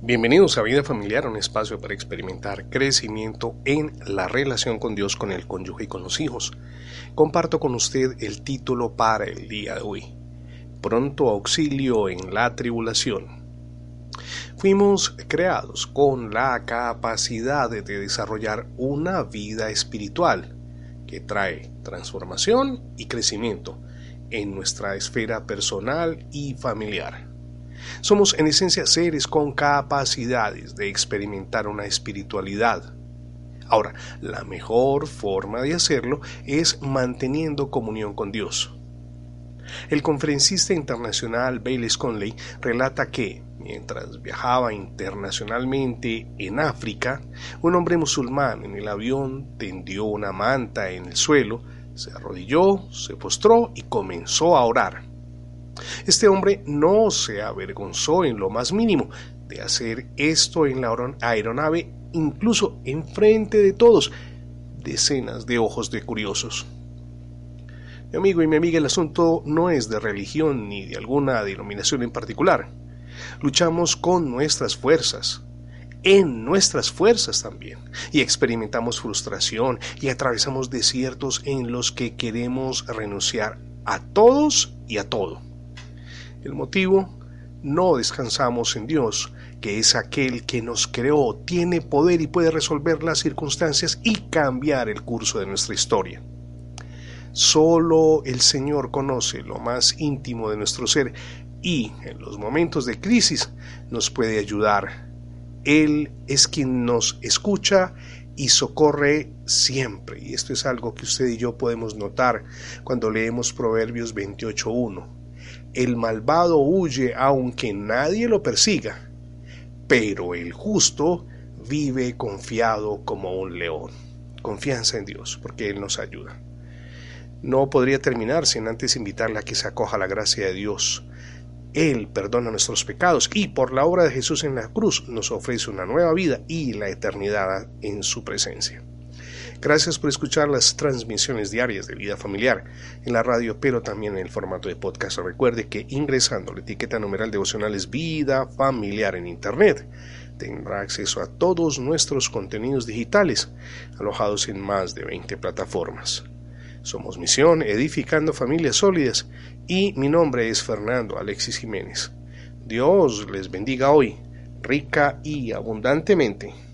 Bienvenidos a Vida Familiar, un espacio para experimentar crecimiento en la relación con Dios, con el cónyuge y con los hijos. Comparto con usted el título para el día de hoy. Pronto auxilio en la tribulación. Fuimos creados con la capacidad de desarrollar una vida espiritual que trae transformación y crecimiento en nuestra esfera personal y familiar. Somos en esencia seres con capacidades de experimentar una espiritualidad. Ahora, la mejor forma de hacerlo es manteniendo comunión con Dios. El conferencista internacional Bailey Conley relata que, mientras viajaba internacionalmente en África, un hombre musulmán en el avión tendió una manta en el suelo, se arrodilló, se postró y comenzó a orar. Este hombre no se avergonzó en lo más mínimo de hacer esto en la aeronave, incluso enfrente de todos, decenas de ojos de curiosos. Mi amigo y mi amiga, el asunto no es de religión ni de alguna denominación en particular. Luchamos con nuestras fuerzas, en nuestras fuerzas también, y experimentamos frustración y atravesamos desiertos en los que queremos renunciar a todos y a todo. El motivo, no descansamos en Dios, que es aquel que nos creó, tiene poder y puede resolver las circunstancias y cambiar el curso de nuestra historia. Solo el Señor conoce lo más íntimo de nuestro ser y en los momentos de crisis nos puede ayudar. Él es quien nos escucha y socorre siempre. Y esto es algo que usted y yo podemos notar cuando leemos Proverbios 28.1 el malvado huye aunque nadie lo persiga, pero el justo vive confiado como un león. Confianza en Dios, porque Él nos ayuda. No podría terminar sin antes invitarle a que se acoja a la gracia de Dios. Él perdona nuestros pecados y por la obra de Jesús en la cruz nos ofrece una nueva vida y la eternidad en su presencia. Gracias por escuchar las transmisiones diarias de vida familiar en la radio, pero también en el formato de podcast. Recuerde que ingresando la etiqueta numeral devocionales Vida Familiar en Internet, tendrá acceso a todos nuestros contenidos digitales alojados en más de 20 plataformas. Somos Misión Edificando Familias Sólidas y mi nombre es Fernando Alexis Jiménez. Dios les bendiga hoy, rica y abundantemente.